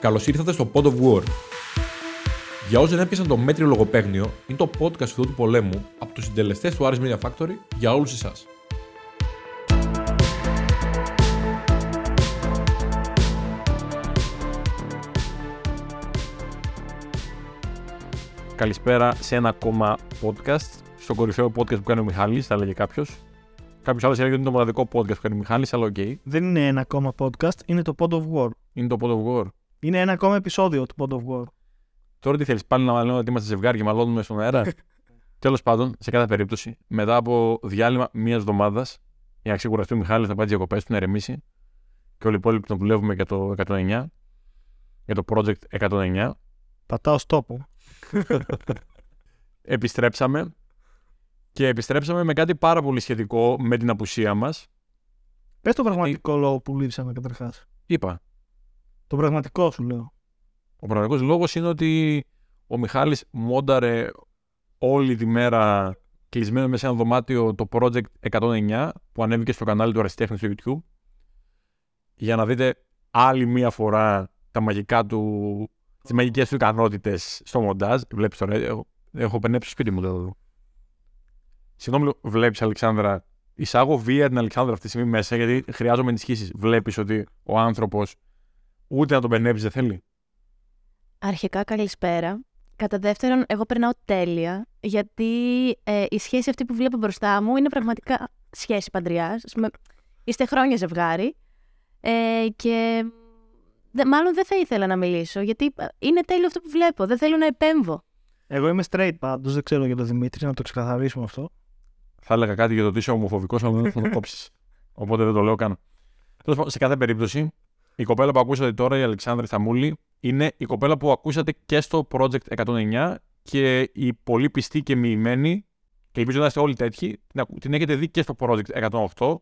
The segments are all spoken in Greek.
Καλώς ήρθατε στο Pod of War. Για όσοι δεν έπιασαν το μέτριο λογοπαίγνιο, είναι το podcast του του πολέμου από τους συντελεστές του Aris Media Factory για όλους εσάς. Καλησπέρα σε ένα ακόμα podcast. Στο κορυφαίο podcast που κάνει ο Μιχάλης, θα έλεγε κάποιος. Κάποιος άλλος έλεγε ότι είναι το μοναδικό podcast που κάνει ο Μιχάλης, αλλά οκ. Δεν είναι ένα ακόμα podcast, είναι το Pod of War. Είναι το Pod of War. Είναι ένα ακόμα επεισόδιο του Pod of War. Τώρα τι θέλεις, πάλι να λέμε ότι είμαστε ζευγάρι και μαλώνουμε στον αέρα. Τέλος πάντων, σε κάθε περίπτωση, μετά από διάλειμμα μία εβδομάδας, για να ξεκουραστεί ο Μιχάλης να πάει διακοπές του, να ερεμήσει και όλοι οι υπόλοιποι τον δουλεύουμε για το 109, για το project 109. Πατάω στόπο. Επιστρέψαμε και επιστρέψαμε με κάτι πάρα πολύ σχετικό με την απουσία μας. Πες το πραγματικό λόγο που λείψαμε καταρχάς. Είπα. Το πραγματικό σου λέω. Ο πραγματικός λόγος είναι ότι ο Μιχάλης μόνταρε όλη τη μέρα κλεισμένο μέσα σε ένα δωμάτιο το project 109 που ανέβηκε στο κανάλι του Αριστέχνης στο YouTube για να δείτε άλλη μία φορά τα μαγικά του, τις μαγικές του ικανότητες στο μοντάζ. Βλέπεις τώρα, έχω, έχω πενέψει στο σπίτι μου εδώ. Συγγνώμη, βλέπεις Αλεξάνδρα, εισάγω βία την Αλεξάνδρα αυτή τη στιγμή μέσα γιατί χρειάζομαι ενισχύσεις. Βλέπεις ότι ο άνθρωπος ούτε να τον πενέψει δεν θέλει. Αρχικά καλησπέρα. Κατά δεύτερον, εγώ περνάω τέλεια, γιατί ε, η σχέση αυτή που βλέπω μπροστά μου είναι πραγματικά σχέση παντριάς. Με... Είστε χρόνια ζευγάρι ε, και δε, μάλλον δεν θα ήθελα να μιλήσω, γιατί ε, είναι τέλειο αυτό που βλέπω. Δεν θέλω να επέμβω. Εγώ είμαι straight πάντως, δεν ξέρω για τον Δημήτρη, να το ξεκαθαρίσουμε αυτό. Θα έλεγα κάτι για το ότι είσαι ομοφοβικός, αλλά δεν θα το κόψεις. Οπότε δεν το λέω καν. Τέλος πάντων, σε κάθε περίπτωση, η κοπέλα που ακούσατε τώρα, η Αλεξάνδρη Θαμούλη, είναι η κοπέλα που ακούσατε και στο Project 109 και η πολύ πιστή και μοιημένη, και ελπίζω να είστε όλοι τέτοιοι, την ακου- την έχετε δει και στο Project 108.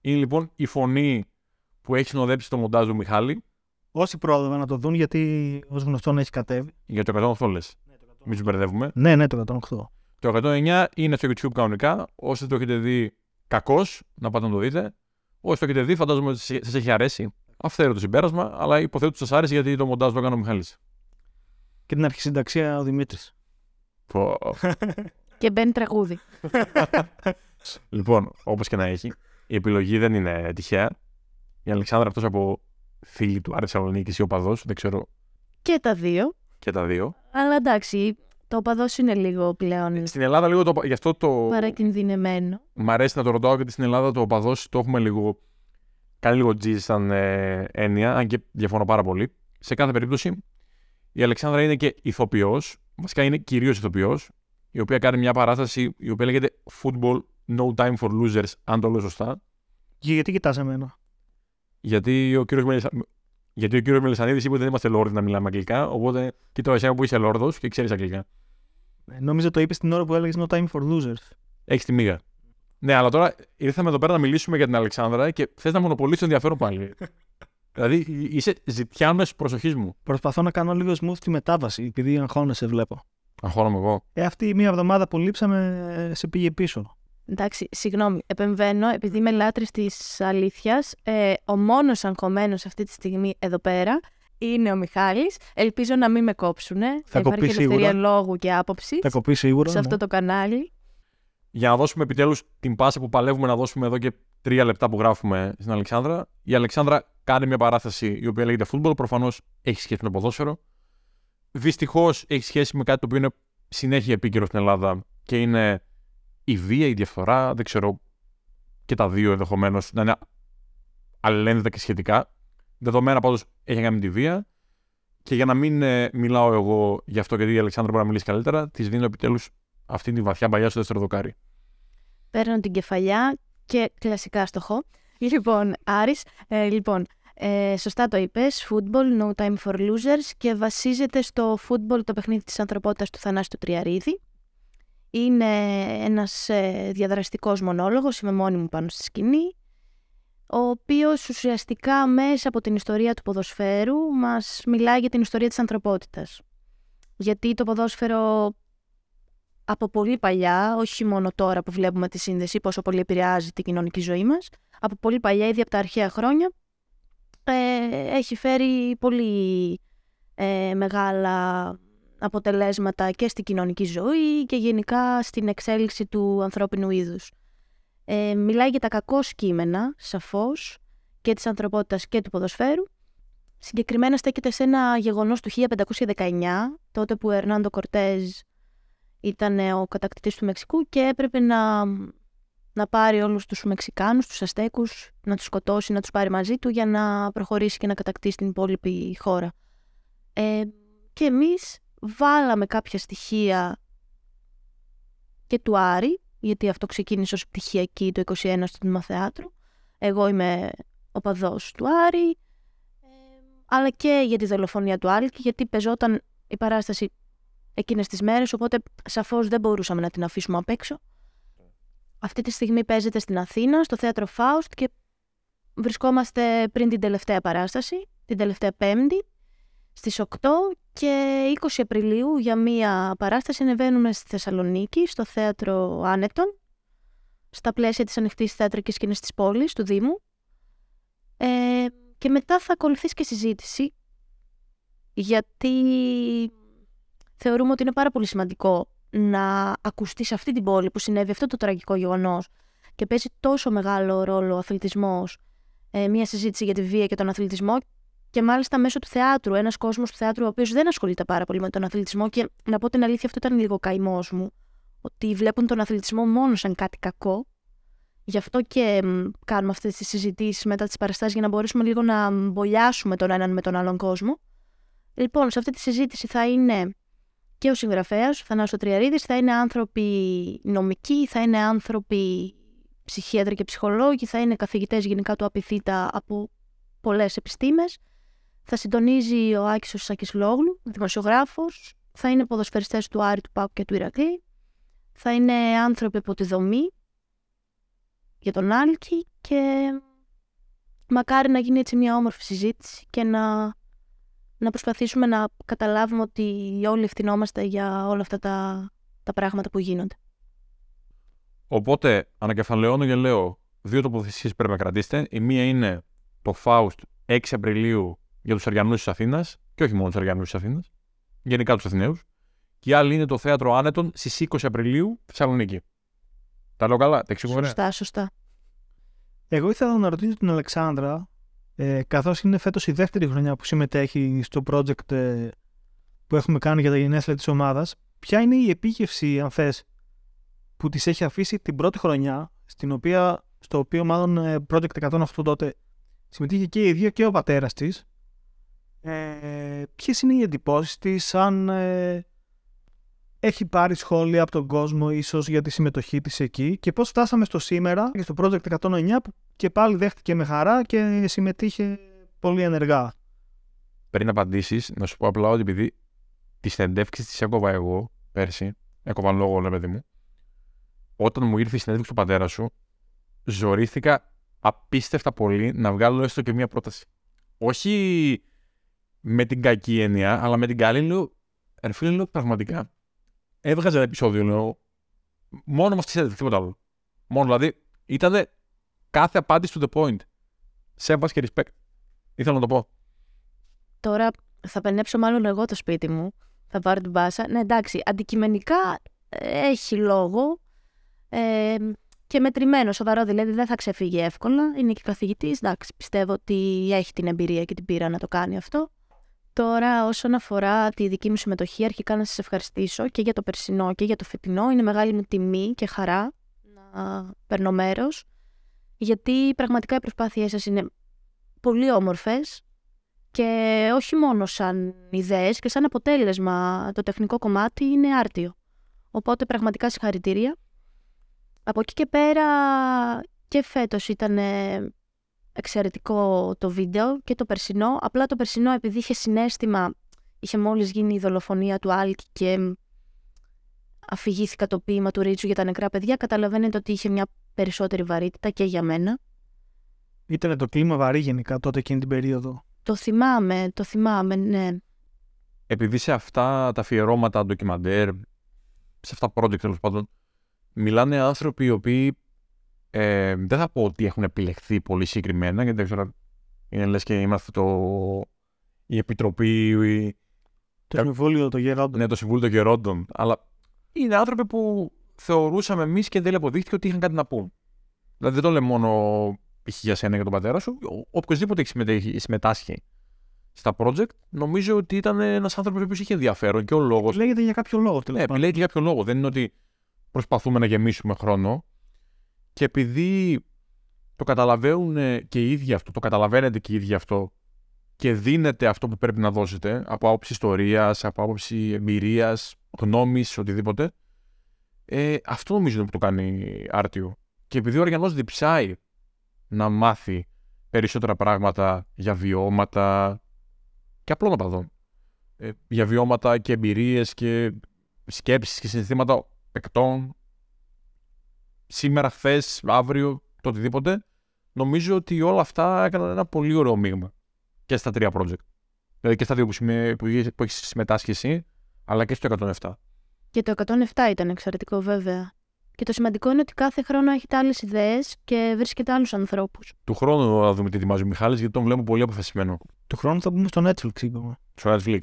Είναι λοιπόν η φωνή που έχει συνοδέψει το μοντάζ του Μιχάλη. Όσοι πρόλαβα να το δουν, γιατί ως γνωστόν έχει κατέβει. Για το 108 λες. Μην τους μπερδεύουμε. Ναι, ναι, το 108. Το 109 είναι στο YouTube κανονικά. Όσοι το έχετε δει κακώ, να πάτε να το δείτε. Όσοι το έχετε δει, φαντάζομαι ότι σας έχει αρέσει. Αυτό είναι το συμπέρασμα, αλλά υποθέτω ότι σας άρεσε γιατί το μοντάζ το έκανε ο Μιχάλης. Και την αρχισυνταξία ο Δημήτρης. Πω. Και μπαίνει τραγούδι. λοιπόν, όπως και να έχει, η επιλογή δεν είναι τυχαία. Η Αλεξάνδρα αυτός από φίλη του Άρη Θεσσαλονίκης ή οπαδό, δεν ξέρω Και τα δύο. και τα δύο. Αλλά εντάξει, το οπαδό είναι λίγο πλέον Στην Ελλάδα λίγο το. Γι' αυτό το. παρακινδυνεμένο. Μ' αρέσει να το ρωτάω γιατί στην Ελλάδα το οπαδό το έχουμε λίγο. Κάνει λίγο τζιζ σαν ε, έννοια, αν και διαφωνώ πάρα πολύ. Σε κάθε περίπτωση, η Αλεξάνδρα είναι και ηθοποιός, βασικά είναι κυρίως ηθοποιός, η οποία κάνει μια παράσταση η οποία λέγεται Football No Time for Losers, αν το λέω σωστά. Και γιατί κοιτάς εμένα; Γιατί ο κύριος Μελισσα... Γιατί ο κύριος Μελισανίδης είπε ότι δεν είμαστε λόρδοι να μιλάμε αγγλικά, οπότε κοιτάω εσένα που είσαι λόρδος και ξέρεις αγγλικά. Ε, Νόμιζα το είπες την ώρα που έλεγες No time for losers. Έχεις τη μίγα. Ναι, αλλά τώρα ήρθαμε εδώ πέρα να μιλήσουμε για την Αλεξάνδρα και θες να μονοπολίσει το ενδιαφέρον πάλι. δηλαδή είσαι ζητιάνος προσοχής μου. Προσπαθώ να κάνω λίγο smooth τη μετάβαση, επειδή αγχώνεσαι, βλέπω. Αγχώνομαι εγώ. Ε, αυτή η μία εβδομάδα που λείψαμε ε, σε πήγε πίσω. Εντάξει, συγγνώμη, επεμβαίνω, επειδή είμαι λάτρης της αλήθειας. Ε, ο μόνος αγχωμένος αυτή τη στιγμή εδώ πέρα είναι ο Μιχάλης. Ελπίζω να μην με κόψουν. Θα κοπείς υπάρχει ελευθερία σίγουρα. λόγου και άποψης Θα κοπείς σίγουρα. σε ναι. αυτό το κανάλι. Για να δώσουμε επιτέλους την πάσα που παλεύουμε να δώσουμε εδώ και τρία λεπτά που γράφουμε στην Αλεξάνδρα. Η Αλεξάνδρα κάνει μια παράσταση η οποία λέγεται football. Προφανώς έχει σχέση με το ποδόσφαιρο. Δυστυχώς έχει σχέση με κάτι το οποίο είναι συνέχεια επίκαιρο στην Ελλάδα και είναι η βία, η διαφθορά. Δεν ξέρω και τα δύο ενδεχομένως να είναι αλληλένδετα και σχετικά. Δεδομένα πάντως έχει να κάνει με τη βία. Και για να μην ε, μιλάω εγώ γι' αυτό, γιατί η Αλεξάνδρα μπορεί να μιλήσει καλύτερα, της δίνω επιτέλους αυτή τη βαθιά παλιά στο δεύτερο δοκάρι. Παίρνω την κεφαλιά και κλασικά στοχό. Λοιπόν, Άρης, ε, λοιπόν, ε, σωστά το είπες, football, no time for losers και βασίζεται στο football το παιχνίδι της ανθρωπότητας του Θανάση του Τριαρίδη. Είναι ένας ε, διαδραστικός μονόλογος, είμαι μόνη μου πάνω στη σκηνή, ο οποίος ουσιαστικά μέσα από την ιστορία του ποδοσφαίρου μας μιλάει για την ιστορία της ανθρωπότητας. Γιατί το ποδόσφαιρο από πολύ παλιά, όχι μόνο τώρα που βλέπουμε τη σύνδεση, πόσο πολύ επηρεάζει την κοινωνική ζωή μας, από πολύ παλιά, ήδη από τα αρχαία χρόνια, ε, έχει φέρει πολύ ε, μεγάλα αποτελέσματα και στην κοινωνική ζωή και γενικά στην εξέλιξη του ανθρώπινου είδους. Ε, μιλάει για τα κακό κείμενα, σαφώς, και της ανθρωπότητας και του ποδοσφαίρου. Συγκεκριμένα στέκεται σε ένα γεγονός του 1519, τότε που ο Ερνάντο Κορτέζ ήταν ο κατακτητής του Μεξικού και έπρεπε να, να πάρει όλους τους Μεξικάνους, τους Αστέκους, να τους σκοτώσει, να τους πάρει μαζί του για να προχωρήσει και να κατακτήσει την υπόλοιπη χώρα. Ε, και εμείς βάλαμε κάποια στοιχεία και του Άρη, γιατί αυτό ξεκίνησε ως πτυχιακή το 21 στο Τμήμα Θεάτρου. Εγώ είμαι ο παδός του Άρη, ε, αλλά και για τη δολοφονία του Άλκη, γιατί πεζόταν η παράσταση εκείνες τις μέρες, οπότε σαφώς δεν μπορούσαμε να την αφήσουμε απ' έξω. Αυτή τη στιγμή παίζεται στην Αθήνα, στο θέατρο Φάουστ και βρισκόμαστε πριν την τελευταία παράσταση, την τελευταία Πέμπτη, στις 8 και 20 Απριλίου για μία παράσταση ανεβαίνουμε στη Θεσσαλονίκη, στο θέατρο Άνετον, στα πλαίσια της ανοιχτής θεατρικής σκηνής της πόλης, του Δήμου. Ε, και μετά θα ακολουθήσει και συζήτηση, γιατί θεωρούμε ότι είναι πάρα πολύ σημαντικό να ακουστεί σε αυτή την πόλη που συνέβη αυτό το τραγικό γεγονός και παίζει τόσο μεγάλο ρόλο ο αθλητισμός, ε, μια συζήτηση για τη βία και τον αθλητισμό και μάλιστα μέσω του θεάτρου. Ένας κόσμος του θεάτρου, ο οποίος δεν ασχολείται πάρα πολύ με τον αθλητισμό. Και να πω την αλήθεια, αυτό ήταν λίγο καημός μου. Ότι βλέπουν τον αθλητισμό μόνο σαν κάτι κακό. Γι' αυτό και κάνουμε αυτές τις συζητήσεις μετά τις παραστάσεις για να μπορέσουμε λίγο να μπολιάσουμε τον έναν με τον άλλον κόσμο. Λοιπόν, σε αυτή τη συζήτηση θα είναι και ο συγγραφέας, ο Θανάσος Τριαρίδη, θα είναι άνθρωποι νομικοί, θα είναι άνθρωποι ψυχίατροι και ψυχολόγοι, θα είναι καθηγητές γενικά του Απιθύτα από πολλές επιστήμες θα συντονίζει ο Άκης ο Σάκης Λόγλου, δημοσιογράφος. Θα είναι ποδοσφαιριστές του Άρη, του Πάκου και του Ηρακλή. Θα είναι άνθρωποι από τη δομή για τον Άλκη και μακάρι να γίνει έτσι μια όμορφη συζήτηση και να, να προσπαθήσουμε να καταλάβουμε ότι όλοι ευθυνόμαστε για όλα αυτά τα, τα πράγματα που γίνονται. Οπότε, ανακεφαλαιώνω και λέω δύο τοποθεσίες πρέπει να κρατήσετε. Η μία είναι το Faust 6 Απριλίου για τους Αριανούς της Αθήνας, και όχι μόνο τους Αριανούς της Αθήνας, γενικά τους Αθηναίους. Και η άλλη είναι το θέατρο Άνετον στις 20 Απριλίου Θεσσαλονίκη. Τα λέω καλά, τα εξηγώ Σωστά, σωστά. Εγώ ήθελα να ρωτήσω την Αλεξάνδρα, ε, καθώς είναι φέτος η δεύτερη χρονιά που συμμετέχει στο project ε, που έχουμε κάνει για τα γενέθλια της ομάδας, ποια είναι η επίγευση, αν θες, που της έχει αφήσει την πρώτη χρονιά, στην οποία, στο οποίο μάλλον ε, project 108 τότε συμμετείχε και η ίδια και ο πατέρας της. Ε, ποιες είναι οι εντυπώσεις της, αν ε, έχει πάρει σχόλια από τον κόσμο ίσως για τη συμμετοχή της εκεί και πώς φτάσαμε στο σήμερα και στο Project 109 που και πάλι δέχτηκε με χαρά και συμμετείχε πολύ ενεργά. Πριν απαντήσεις, να σου πω απλά ότι επειδή τις συνεντεύξεις τις έκοβα εγώ πέρσι, έκοβα λόγο, λέει παιδί μου, όταν μου ήρθε η συνέντευξη του πατέρα σου, ζωρήθηκα απίστευτα πολύ να βγάλω έστω και μία πρόταση. Όχι με την κακή έννοια, αλλά με την καλή λέω, ρε λέω πραγματικά. Έβγαζε ένα επεισόδιο, λέω, μόνο μα τη τίποτα άλλο. Μόνο δηλαδή, ήταν κάθε απάντηση to the point. Σέβα και respect. Ήθελα να το πω. Τώρα θα πενέψω μάλλον εγώ το σπίτι μου. Θα πάρω την πάσα. Ναι, εντάξει, αντικειμενικά ε, έχει λόγο. Ε, και μετρημένο, σοβαρό δηλαδή, δεν θα ξεφύγει εύκολα. Είναι και καθηγητής. Εντάξει, πιστεύω ότι έχει την εμπειρία και την πείρα να το κάνει αυτό. Τώρα, όσον αφορά τη δική μου συμμετοχή, αρχικά να σας ευχαριστήσω και για το περσινό και για το φετινό. Είναι μεγάλη μου τιμή και χαρά να παίρνω μέρος, γιατί πραγματικά οι προσπάθειές σας είναι πολύ όμορφες και όχι μόνο σαν ιδέες και σαν αποτέλεσμα το τεχνικό κομμάτι είναι άρτιο. Οπότε πραγματικά συγχαρητήρια. Από εκεί και πέρα και φέτος ήταν εξαιρετικό το βίντεο και το περσινό. Απλά το περσινό επειδή είχε συνέστημα, είχε μόλις γίνει η δολοφονία του Άλκη και αφηγήθηκα το ποίημα του Ρίτσου για τα νεκρά παιδιά, καταλαβαίνετε ότι είχε μια περισσότερη βαρύτητα και για μένα. Ήταν το κλίμα βαρύ γενικά τότε εκείνη την περίοδο. Το θυμάμαι, το θυμάμαι, ναι. Επειδή σε αυτά τα αφιερώματα, ντοκιμαντέρ, σε αυτά τα project τέλος πάντων, μιλάνε άνθρωποι οι οποίοι ε, δεν θα πω ότι έχουν επιλεχθεί πολύ συγκεκριμένα, γιατί δεν ξέρω, είναι λες και είμαστε το, η επιτροπή Το συμβούλιο των γερόντων. Ναι, το Συμβούλιο των Γερόντων. Αλλά είναι άνθρωποι που θεωρούσαμε εμείς και δεν αποδείχθηκε ότι είχαν κάτι να πούν. Δηλαδή δεν το λέμε μόνο π.χ. για σένα και τον πατέρα σου. Οποιοδήποτε έχει συμμετέχει- συμμετάσχει στα project, νομίζω ότι ήταν ένας άνθρωπος που είχε ενδιαφέρον και ο λόγο. Λέγεται για κάποιο λόγο. τέλος Ναι, πάντων. επιλέγει για κάποιο λόγο. Δεν είναι ότι προσπαθούμε να γεμίσουμε χρόνο. Και επειδή το καταλαβαίνουν ε, και οι ίδιοι αυτό, το καταλαβαίνετε και οι ίδιοι αυτό και δίνετε αυτό που πρέπει να δώσετε από άποψη ιστορίας, από άποψη εμπειρίας, γνώμης, οτιδήποτε. Ε, αυτό νομίζω είναι που το κάνει άρτιο. Και επειδή ο Αριανός διψάει να μάθει περισσότερα πράγματα για βιώματα και απλών οπαδών. Ε, για βιώματα και εμπειρίες και σκέψεις και συναισθήματα παικτών σήμερα, χθες, αύριο, το οτιδήποτε, νομίζω ότι όλα αυτά έκαναν ένα πολύ ωραίο μείγμα και στα τρία project. Δηλαδή και στα δύο που, συμμε... που, είχε- που έχεις συμμετάσχει εσύ, αλλά και στο 107. Και το 107 ήταν εξαιρετικό βέβαια. Και το σημαντικό είναι ότι κάθε χρόνο έχετε άλλες ιδέες και βρίσκετε άλλους ανθρώπους. Του χρόνου να δούμε τι ετοιμάζει ο Μιχάλης, γιατί τον βλέπω πολύ αποφασισμένο. Του χρόνου θα μπούμε στο Netflix, είπαμε. Στο Netflix.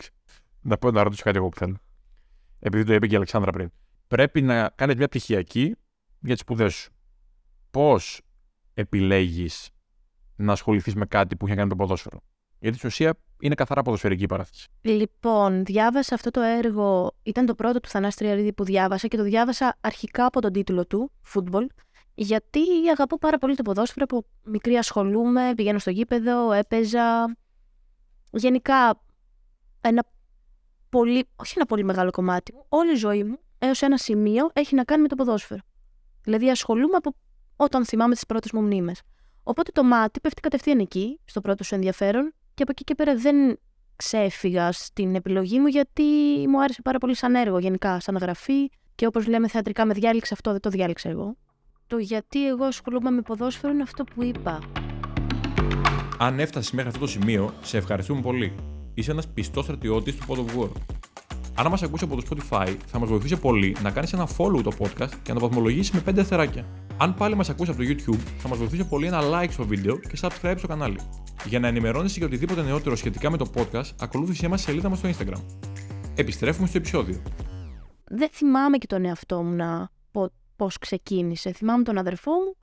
Να πω να ρωτήσω κάτι εγώ που θέλω. Επειδή το είπε και η Αλεξάνδρα πριν. Πρέπει να κάνει μια πτυχιακή για τις σπουδές σου. Πώς επιλέγεις να ασχοληθείς με κάτι που έχει να κάνει με το ποδόσφαιρο; Γιατί στην ουσία είναι καθαρά ποδοσφαιρική η παράθεση. Λοιπόν, διάβασα αυτό το έργο. Ήταν το πρώτο του Θανάση Τριαρίδη που διάβασα και το διάβασα αρχικά από τον τίτλο του, Football, γιατί αγαπώ πάρα πολύ το ποδόσφαιρο. Από μικρή ασχολούμαι, πηγαίνω στο γήπεδο, έπαιζα. Γενικά, ένα πολύ, όχι ένα πολύ μεγάλο κομμάτι μου, όλη η ζωή μου έως ένα σημείο έχει να κάνει με το ποδόσφαιρο. Δηλαδή ασχολούμαι από όταν θυμάμαι τις πρώτες μου μνήμες. Οπότε το μάτι πέφτει κατευθείαν εκεί, στο πρώτο σου ενδιαφέρον, και από εκεί και πέρα δεν ξέφυγα στην επιλογή μου γιατί μου άρεσε πάρα πολύ σαν έργο γενικά, σαν γραφή και όπως λέμε θεατρικά με διάλεξε αυτό, δεν το διάλεξα εγώ. Το γιατί εγώ ασχολούμαι με ποδόσφαιρο είναι αυτό που είπα. Αν έφτασες μέχρι αυτό το σημείο, σε ευχαριστούμε πολύ. Είσαι ένας πιστός στρατιώτης του Pod of War. Αν μας ακούσει από το Spotify, θα μας βοηθήσει πολύ να κάνεις ένα follow το podcast και να το βαθμολογήσεις με 5 αστεράκια. Αν πάλι μας ακούσει από το YouTube, θα μας βοηθήσει πολύ ένα like στο βίντεο και subscribe στο κανάλι. Για να ενημερώνεσαι για οτιδήποτε νεότερο σχετικά με το podcast, ακολούθησέ μας στη σελίδα μας στο Instagram. Επιστρέφουμε στο επεισόδιο. Δεν θυμάμαι και τον εαυτό μου να πω πώς ξεκίνησε. Θυμάμαι τον αδερφό μου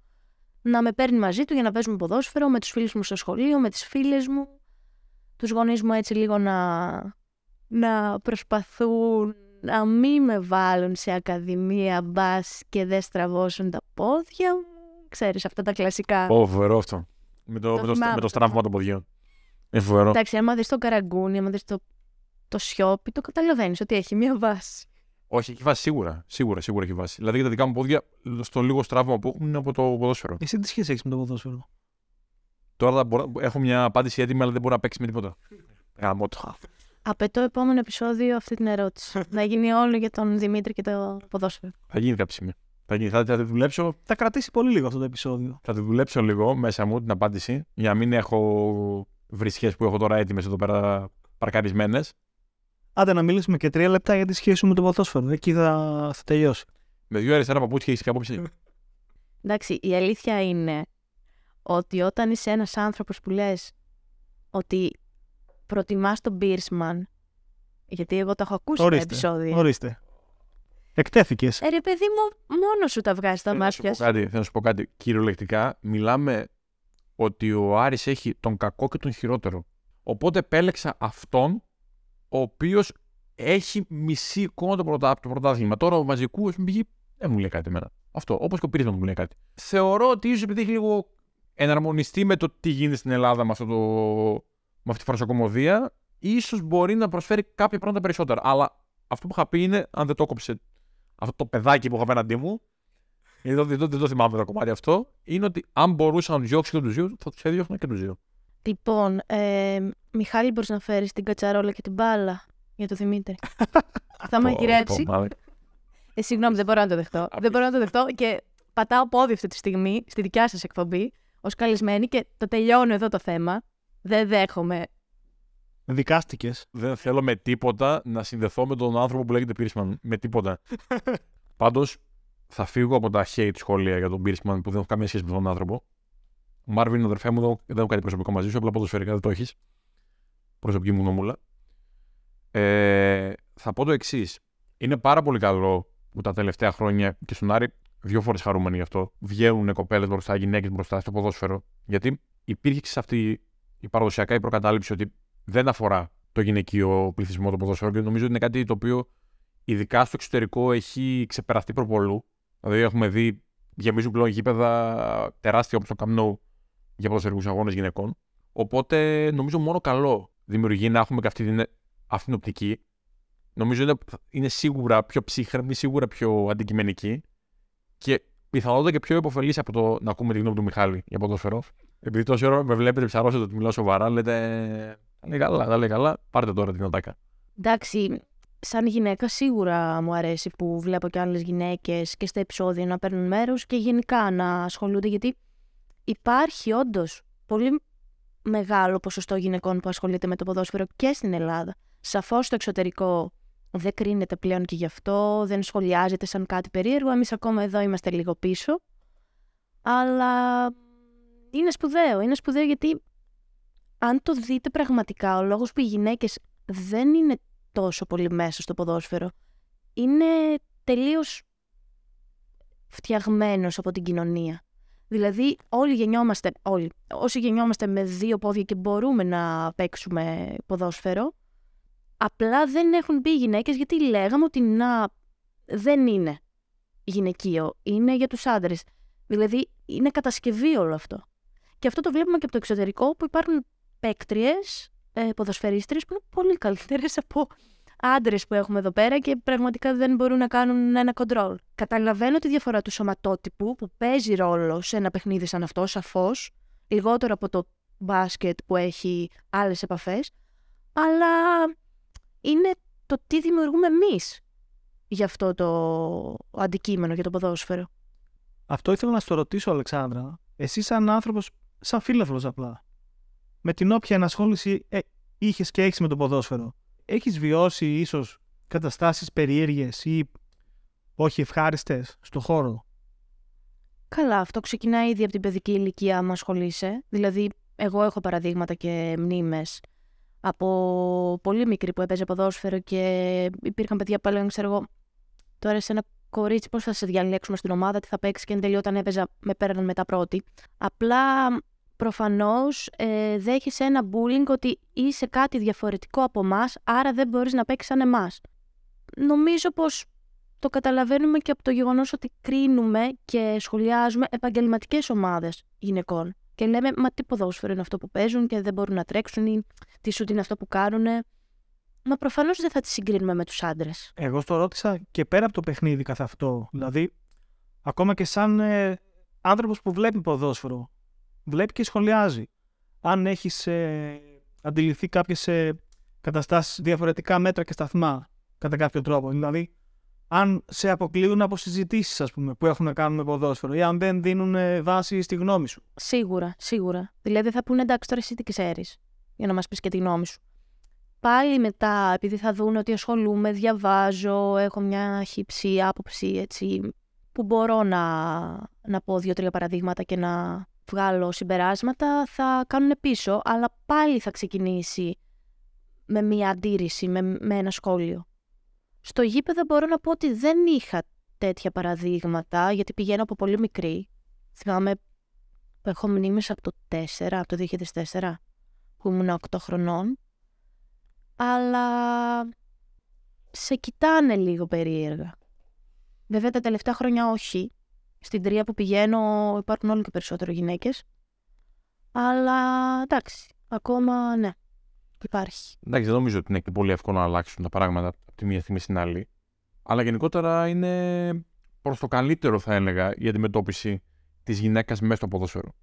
να με παίρνει μαζί του για να παίζουμε ποδόσφαιρο με τους φίλους μου στο σχολείο, με τις φίλες μου. Τους γονείς μου έτσι λίγο να, να προσπαθούν να μην με βάλουν σε ακαδημία μπας και δεν στραβώσουν τα πόδια μου. Ξέρεις αυτά τα κλασικά. Πω, φοβερό αυτό. Με το, Το με το, θυμάμαι με το το στράβημα των ποδιών. Είναι φοβερό. Εντάξει, άμα δεις το καραγκούνι, άμα δεις το, το σιόπι, το καταλαβαίνεις ότι έχει μία βάση. Όχι, έχει βάση σίγουρα. Σίγουρα, σίγουρα έχει βάση. Δηλαδή για τα δικά μου πόδια, στο λίγο στράβημα που έχουν είναι από το ποδόσφαιρο. Εσύ τι σχέση έχεις με το ποδόσφαιρο; Τώρα θα μπορώ- έχω μια απάντηση έτοιμη, αλλά δεν μπορώ να παίξεις με τίποτα. Γαμώ το. Απαιτώ επόμενο επεισόδιο αυτή την ερώτηση. να γίνει όλο για τον Δημήτρη και το ποδόσφαιρο. Θα γίνει κάποια στιγμή. Θα, γίνει. θα, θα τη δουλέψω, Θα κρατήσει πολύ λίγο αυτό το επεισόδιο. θα τη δουλέψω λίγο μέσα μου την απάντηση για να μην έχω βρισχές που έχω τώρα έτοιμες εδώ πέρα παρκαρισμένες. Άντε να μιλήσουμε και τρία λεπτά για τη σχέση σου με το ποδόσφαιρο. Εκεί θα, θα τελειώσει. Με δύο αριστερά παπούτσια έχει άποψη. Εντάξει, η αλήθεια είναι ότι όταν είσαι ένας άνθρωπος που λες ότι προτιμάς τον Μπίρσμαν, γιατί εγώ το έχω ακούσει Ορίστε. τα επεισόδια. Ορίστε. Εκτέθηκες. Ε, ρε παιδί μου, μόνος σου τα βγάζει τα Θέλω να σου μάτια πω σου. κάτι, θέλω να σου πω κάτι. Κυριολεκτικά μιλάμε ότι ο Άρης έχει τον κακό και τον χειρότερο. Οπότε επέλεξα αυτόν ο οποίος έχει μισή εικόνα το, πρωτά, το πρωτάθλημα. Τώρα ο μαζικού ας πούμε, πηγή δεν μου λέει κάτι εμένα. Αυτό. Όπως και ο Πίρσμαν μου λέει κάτι. Θεωρώ ότι ίσως επειδή έχει λίγο εναρμονιστεί με το τι γίνεται στην Ελλάδα με, αυτό το, με αυτή τη φαρσοκομωδία, ίσως μπορεί να προσφέρει κάποια πράγματα περισσότερα. Αλλά αυτό που είχα πει είναι, αν δεν το κόψε αυτό το παιδάκι που έχω απέναντί μου, γιατί δεν, δεν, δεν το θυμάμαι το κομμάτι αυτό, είναι ότι αν μπορούσα να του διώξω και τους δύο, θα τους έδιωχνα και τους δύο. Λοιπόν, ε, Μιχάλη, μπορείς να φέρεις την κατσαρόλα και την μπάλα για το Δημήτρη; Θα με γυρέψει. Ε, συγγνώμη, δεν μπορώ να το δεχτώ. δεν μπορώ να το δεχτώ και πατάω πόδι αυτή τη στιγμή στη δικιά σας εκπομπή ως καλεσμένη και το τελειώνω εδώ το θέμα. Δεν δέχομαι. Δικάστηκες. Δεν θέλω με τίποτα να συνδεθώ με τον άνθρωπο που λέγεται Πίρσμαν. Με τίποτα. Πάντως, θα φύγω από τα hate σχόλια για τον Πίρσμαν που δεν έχω καμία σχέση με τον άνθρωπο. Ο Μάρβιν είναι ο αδερφέ μου, δεν έχω- δεν έχω κάτι προσωπικό μαζί σου, απλά ποδοσφαιρικά δεν το έχεις. Προσωπική μου γνωμούλα. Ε, θα πω το εξής. Είναι πάρα πολύ καλό που τα τελευταία χρόνια και στον Άρη δύο φορές χαρούμενοι γι' αυτό. Βγαίνουν κοπέλες μπροστά, γυναίκες μπροστά στο ποδόσφαιρο. Γιατί υπήρχε σε αυτή η παραδοσιακά η προκατάληψη ότι δεν αφορά το γυναικείο πληθυσμό το ποδόσφαιρο και νομίζω ότι είναι κάτι το οποίο ειδικά στο εξωτερικό έχει ξεπεραστεί προπολού. Δηλαδή έχουμε δει γεμίζουν πλέον γήπεδα τεράστια όπω το Camp για ποδοσφαιρικούς αγώνες γυναικών. Οπότε νομίζω μόνο καλό δημιουργεί να έχουμε και αυτή την, αυτή την οπτική. Νομίζω είναι, είναι σίγουρα πιο ψύχρεμη, σίγουρα πιο αντικειμενική και πιθανότατα και πιο υποφελή από το να ακούμε τη γνώμη του Μιχάλη για ποδόσφαιρο. Επειδή τόση ώρα με βλέπετε ψαρώσετε ότι μιλάω σοβαρά, λέτε. Τα λέει καλά, τα λέει καλά. Πάρτε τώρα την οτάκα. Εντάξει, σαν γυναίκα σίγουρα μου αρέσει που βλέπω και άλλες γυναίκες και στα επεισόδια να παίρνουν μέρος και γενικά να ασχολούνται γιατί υπάρχει όντως πολύ μεγάλο ποσοστό γυναικών που ασχολείται με το ποδόσφαιρο και στην Ελλάδα. Σαφώς στο εξωτερικό δεν κρίνεται πλέον και γι' αυτό, δεν σχολιάζεται σαν κάτι περίεργο. Εμείς ακόμα εδώ είμαστε λίγο πίσω. Αλλά είναι σπουδαίο. Είναι σπουδαίο γιατί αν το δείτε πραγματικά, ο λόγος που οι γυναίκες δεν είναι τόσο πολύ μέσα στο ποδόσφαιρο είναι τελείως φτιαγμένος από την κοινωνία. Δηλαδή όλοι γεννιόμαστε, όλοι, όσοι γεννιόμαστε με δύο πόδια και μπορούμε να παίξουμε ποδόσφαιρο, απλά δεν έχουν μπει οι γυναίκες γιατί λέγαμε ότι να, δεν είναι γυναικείο, είναι για τους άντρες. Δηλαδή είναι κατασκευή όλο αυτό. Και αυτό το βλέπουμε και από το εξωτερικό που υπάρχουν παίκτριες, ε, ποδοσφαιρίστρες που είναι πολύ καλύτερες από άντρες που έχουμε εδώ πέρα και πραγματικά δεν μπορούν να κάνουν ένα κοντρόλ. Καταλαβαίνω τη διαφορά του σωματότυπου που παίζει ρόλο σε ένα παιχνίδι σαν αυτό, σαφώς, λιγότερο από το μπάσκετ που έχει άλλες επαφές, αλλά είναι το τι δημιουργούμε εμείς για αυτό το αντικείμενο, για το ποδόσφαιρο. Αυτό ήθελα να σου ρωτήσω, Αλεξάνδρα. Εσύ, σαν άνθρωπος, σαν φίλαθλος απλά, με την όποια ενασχόληση ε, είχες και έχεις με το ποδόσφαιρο, έχεις βιώσει ίσως καταστάσεις περίεργες ή όχι ευχάριστες στο χώρο; Καλά, αυτό ξεκινάει ήδη από την παιδική ηλικία άμα ασχολείσαι. Δηλαδή, εγώ έχω παραδείγματα και μνήμες από πολύ μικρή που έπαιζε ποδόσφαιρο και υπήρχαν παιδιά που έλεγαν, ξέρω εγώ, τώρα σε ένα κορίτσι πώς θα σε διαλέξουμε στην ομάδα, τι θα παίξεις και εν τελειώ όταν έπαιζα με πέραν μετά πρώτη. Απλά προφανώς ε, δέχεσαι ένα bullying ότι είσαι κάτι διαφορετικό από εμάς, άρα δεν μπορείς να παίξεις σαν εμάς. Νομίζω πως το καταλαβαίνουμε και από το γεγονός ότι κρίνουμε και σχολιάζουμε επαγγελματικές ομάδες γυναικών. Και λέμε, μα τι ποδόσφαιρο είναι αυτό που παίζουν και δεν μπορούν να τρέξουν ή τι σου είναι αυτό που κάνουν. Μα προφανώς δεν θα τις συγκρίνουμε με τους άντρες. Εγώ στο ρώτησα και πέρα από το παιχνίδι καθ' αυτό. Δηλαδή, ακόμα και σαν ε, άνθρωπος που βλέπει ποδόσφαιρο, βλέπει και σχολιάζει. Αν έχεις ε, αντιληφθεί κάποιες ε, καταστάσεις, διαφορετικά μέτρα και σταθμά κατά κάποιο τρόπο. Δηλαδή, αν σε αποκλείουν από συζητήσεις, ας πούμε, που έχουν να κάνουν με ποδόσφαιρο, ή αν δεν δίνουν ε, βάση στη γνώμη σου. Σίγουρα, σίγουρα. Δηλαδή, θα πούνε εντάξει, τώρα εσύ τι ξέρεις, για να μας πεις και τη γνώμη σου. Πάλι μετά, επειδή θα δουν ότι ασχολούμαι, διαβάζω, έχω μια χύψη άποψη, έτσι, που μπορώ να, να πω δύο-τρία παραδείγματα και να βγάλω συμπεράσματα θα κάνουν πίσω, αλλά πάλι θα ξεκινήσει με μια αντίρρηση, με, με ένα σχόλιο. Στο γήπεδο μπορώ να πω ότι δεν είχα τέτοια παραδείγματα, γιατί πηγαίνω από πολύ μικρή. Θυμάμαι που έχω μνήμες από το 4, από το 2004, που ήμουν 8 χρονών. Αλλά σε κοιτάνε λίγο περίεργα. Βέβαια τα τελευταία χρόνια όχι, στην τρία που πηγαίνω υπάρχουν όλο και περισσότερο γυναίκες. Αλλά εντάξει, ακόμα ναι, υπάρχει. Εντάξει, δεν νομίζω ότι είναι και πολύ εύκολο να αλλάξουν τα πράγματα από τη μία στιγμή στην άλλη. Αλλά γενικότερα είναι προς το καλύτερο, θα έλεγα, η αντιμετώπιση της γυναίκας μέσα στο ποδόσφαιρο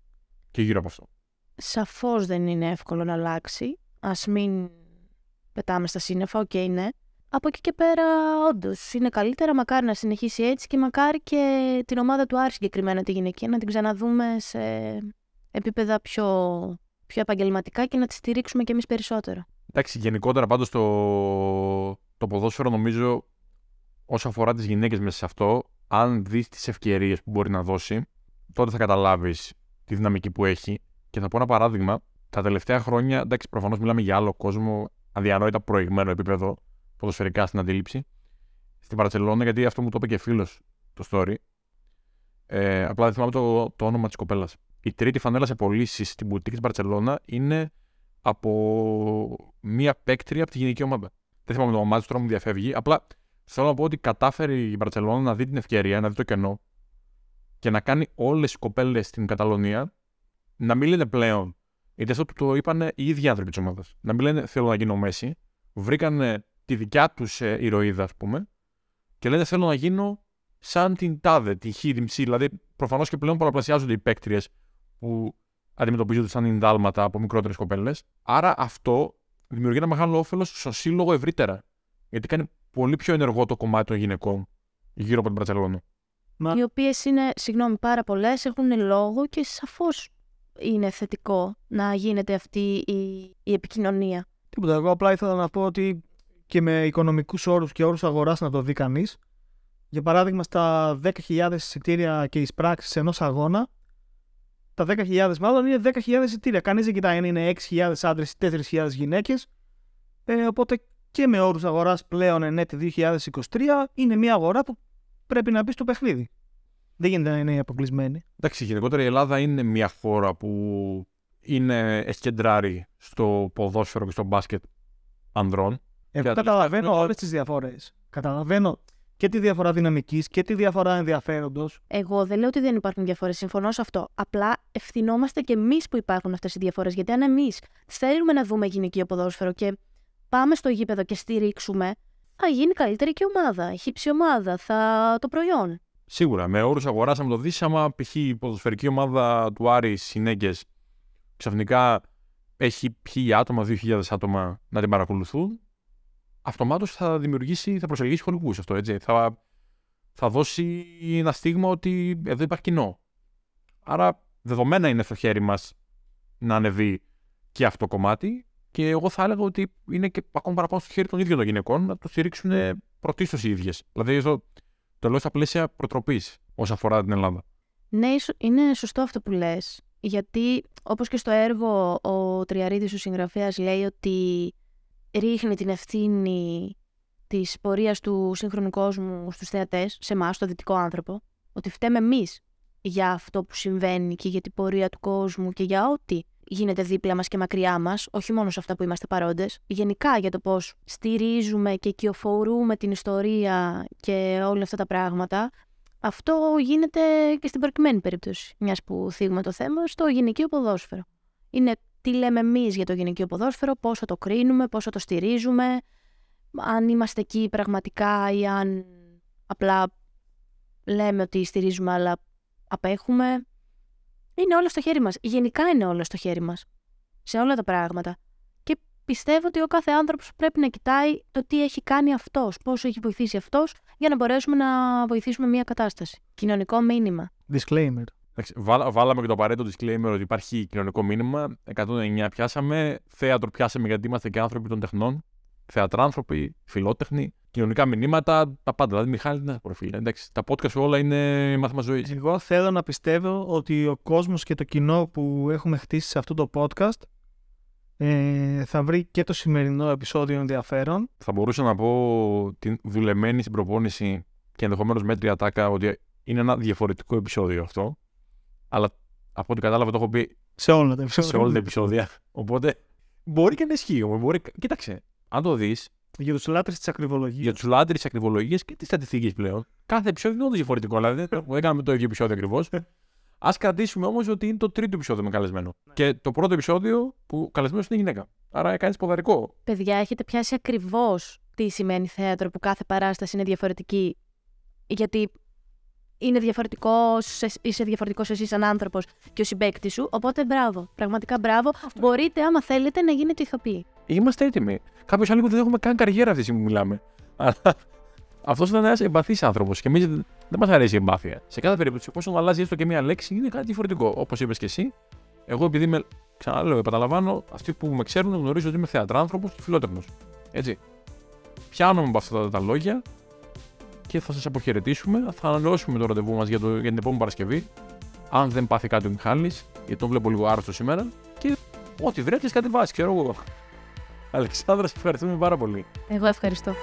και γύρω από αυτό. Σαφώς δεν είναι εύκολο να αλλάξει. Α μην πετάμε στα σύννεφα, OK, okay, ναι από εκεί και πέρα, όντως είναι καλύτερα. Μακάρι να συνεχίσει έτσι και μακάρι και την ομάδα του Άρη συγκεκριμένα τη γυναικεία να την ξαναδούμε σε επίπεδα πιο, πιο επαγγελματικά και να τη στηρίξουμε κι εμείς περισσότερο. Εντάξει, γενικότερα πάντως το, το ποδόσφαιρο νομίζω όσο αφορά τις γυναίκες μέσα σε αυτό, αν δεις τις ευκαιρίες που μπορεί να δώσει, τότε θα καταλάβεις τη δυναμική που έχει. Και θα πω ένα παράδειγμα. Τα τελευταία χρόνια, εντάξει, προφανώς μιλάμε για άλλο κόσμο, αδιανόητα προηγμένο επίπεδο ποδοσφαιρικά στην αντίληψη στην Παρσελόνα, γιατί αυτό μου το είπε και φίλος το story. Ε, απλά δεν θυμάμαι το, το όνομα της κοπέλας. Η τρίτη φανέλα σε πωλήσει στην μπουτίκη της Μπαρσελόνα είναι από μία παίκτρια από τη γυναική ομάδα. Δεν θυμάμαι το όνομά της, τώρα μου διαφεύγει. Απλά θέλω να πω ότι κατάφερε η Μπαρσελόνα να δει την ευκαιρία, να δει το κενό και να κάνει όλες οι κοπέλες στην Καταλωνία να μην λένε πλέον. Γιατί αυτό το είπαν οι ίδιοι άνθρωποι της ομάδας. Να μην λένε Θέλω να γίνω Μέση. Βρήκαν τη δικιά τους ε, ηρωίδα, ας πούμε, και λένε Θέλω να γίνω σαν την τάδε, την χ, την ψ. Δηλαδή, προφανώς και πλέον πολλαπλασιάζονται οι παίκτριες που αντιμετωπίζονται σαν ενδάλματα από μικρότερες κοπέλες. Άρα αυτό δημιουργεί ένα μεγάλο όφελος στο σύλλογο ευρύτερα. Γιατί κάνει πολύ πιο ενεργό το κομμάτι των γυναικών γύρω από την Μπαρσελόνα. Μα... Οι οποίες είναι, συγγνώμη, πάρα πολλές, έχουν λόγο και σαφώς είναι θετικό να γίνεται αυτή η, η επικοινωνία. Τίποτα. Εγώ απλά ήθελα να πω ότι και με οικονομικούς όρους και όρους αγοράς να το δει κανείς. Για παράδειγμα, στα 10.000 εισιτήρια και εισπράξει ενός αγώνα, τα 10.000 μάλλον είναι 10.000 εισιτήρια. Κανείς δεν κοιτάει αν είναι 6.000 άντρες ή 4.000 γυναίκες. Ε, οπότε και με όρους αγοράς πλέον ενέτη 2023 είναι μια αγορά που πρέπει να μπει στο παιχνίδι. Δεν γίνεται να είναι αποκλεισμένη. Εντάξει, γενικότερα η Ελλάδα είναι μια χώρα που είναι, έχει κεντράρει στο ποδόσφαιρο και στο μπάσκετ ανδρών. Εγώ καταλαβαίνω όλες τις διαφορές. Καταλαβαίνω και τη διαφορά δυναμικής και τη διαφορά ενδιαφέροντος. Εγώ δεν λέω ότι δεν υπάρχουν διαφορές. Συμφωνώ σε αυτό. Απλά ευθυνόμαστε και εμείς που υπάρχουν αυτές οι διαφορές. Γιατί αν εμείς θέλουμε να δούμε γυναικείο ποδόσφαιρο και πάμε στο γήπεδο και στηρίξουμε, θα γίνει καλύτερη και ομάδα. Χύψη ομάδα, θα το προϊόν. Σίγουρα. Με όρους αγορά, αν το δει, άμα π.χ. η ποδοσφαιρική ομάδα του Άρη Συνέγκε ξαφνικά έχει χίλια άτομα, δύο χιλιάδες άτομα να την παρακολουθούν, αυτομάτως θα δημιουργήσει, θα προσελκύσει χωρικού αυτό, έτσι. Θα, θα δώσει ένα στίγμα ότι εδώ υπάρχει κοινό. Άρα, δεδομένα είναι στο χέρι μας να ανεβεί και αυτό το κομμάτι. Και εγώ θα έλεγα ότι είναι και ακόμα παραπάνω στο χέρι των ίδιων των γυναικών να το στηρίξουν πρωτίστως οι ίδιες. Δηλαδή, εδώ το λέω στα πλαίσια προτροπής όσον αφορά την Ελλάδα. Ναι, είναι σωστό αυτό που λες. Γιατί, όπως και στο έργο, ο Τριαρίδης, ο συγγραφέας, λέει ότι ρίχνει την ευθύνη της πορείας του σύγχρονου κόσμου στους θεατές, σε εμάς, στο δυτικό άνθρωπο, ότι φταίμε εμείς για αυτό που συμβαίνει και για την πορεία του κόσμου και για ό,τι γίνεται δίπλα μας και μακριά μας, όχι μόνο σε αυτά που είμαστε παρόντες, γενικά για το πώς στηρίζουμε και κυοφορούμε την ιστορία και όλα αυτά τα πράγματα, αυτό γίνεται και στην προκειμένη περίπτωση, μιας που θίγουμε το θέμα, στο γυναικείο ποδόσφαιρο. Είναι τι λέμε εμείς για το γυναικείο ποδόσφαιρο, πόσο το κρίνουμε, πόσο το στηρίζουμε, αν είμαστε εκεί πραγματικά ή αν απλά λέμε ότι στηρίζουμε αλλά απέχουμε. Είναι όλα στο χέρι μας. Γενικά είναι όλα στο χέρι μας. Σε όλα τα πράγματα. Και πιστεύω ότι ο κάθε άνθρωπος πρέπει να κοιτάει το τι έχει κάνει αυτός, πόσο έχει βοηθήσει αυτός, για να μπορέσουμε να βοηθήσουμε μια κατάσταση. Κοινωνικό μήνυμα. Disclaimer. Βάλαμε και το απαραίτητο disclaimer ότι υπάρχει κοινωνικό μήνυμα. 109 πιάσαμε. Θέατρο πιάσαμε γιατί είμαστε και άνθρωποι των τεχνών. Θεατράνθρωποι, φιλότεχνοι κοινωνικά μηνύματα, τα πάντα. Δηλαδή, Μιχάλη, είναι προφίλ. Εντάξει, τα podcast όλα είναι μάθημα ζωής. Εγώ θέλω να πιστεύω ότι ο κόσμος και το κοινό που έχουμε χτίσει σε αυτό το podcast ε, θα βρει και το σημερινό επεισόδιο ενδιαφέρον. Θα μπορούσα να πω την δουλεμένη στην προπόνηση και ενδεχομένως μέτρια τάκα ότι είναι ένα διαφορετικό επεισόδιο αυτό. Αλλά από ό,τι κατάλαβα το έχω πει σε όλα τα επεισόδια. Σε όλα τα επεισόδια. Οπότε μπορεί και να ισχύει. Μπορεί... Κοίταξε, αν το δει, για τους λάτρες της ακριβολογίας. Για τους λάτρες της ακριβολογίας και τη στατιστική πλέον. Κάθε επεισόδιο είναι όντως διαφορετικό. Δηλαδή δεν έκαναμε το ίδιο επεισόδιο ακριβώς. Α κρατήσουμε όμως ότι είναι το τρίτο επεισόδιο με καλεσμένο. Και το πρώτο επεισόδιο που καλεσμένος είναι γυναίκα. Άρα κάνει ποδαρικό. Παιδιά, έχετε πιάσει ακριβώς τι σημαίνει θέατρο που κάθε παράσταση είναι διαφορετική. Γιατί είναι διαφορετικός, είσαι διαφορετικός εσύ σαν άνθρωπος και ο συμπέκτη σου. Οπότε μπράβο. Πραγματικά μπράβο. Μπορείτε, άμα θέλετε, να γίνετε ηθοποιοί. Είμαστε έτοιμοι. Κάποιος άλλο που δεν έχουμε καν καριέρα αυτή τη στιγμή που μιλάμε. Αλλά αυτός ήταν ένας εμπαθής άνθρωπος και εμείς δεν μας αρέσει η εμπάθεια. Σε κάθε περίπτωση, όσο αλλάζει έστω και μία λέξη, είναι κάτι διαφορετικό. Όπως είπες και εσύ, εγώ επειδή είμαι, ξαναλέω, επαναλαμβάνω, αυτοί που με ξέρουν γνωρίζουν ότι είμαι θεατράνθρωπο και φιλότεχνο. Έτσι. Πιάνομαι από αυτά τα λόγια και θα σας αποχαιρετήσουμε. Θα ανανεώσουμε το ραντεβού μας για, για την επόμενη Παρασκευή. Αν δεν πάθει κάτι ο Μιχάλης, γιατί τον βλέπω λίγο άρρωστο σήμερα. Και ό,τι βρέτε, κάτι βάσει, ξέρω εγώ. Αλεξάνδρας, σε ευχαριστούμε πάρα πολύ. Εγώ ευχαριστώ.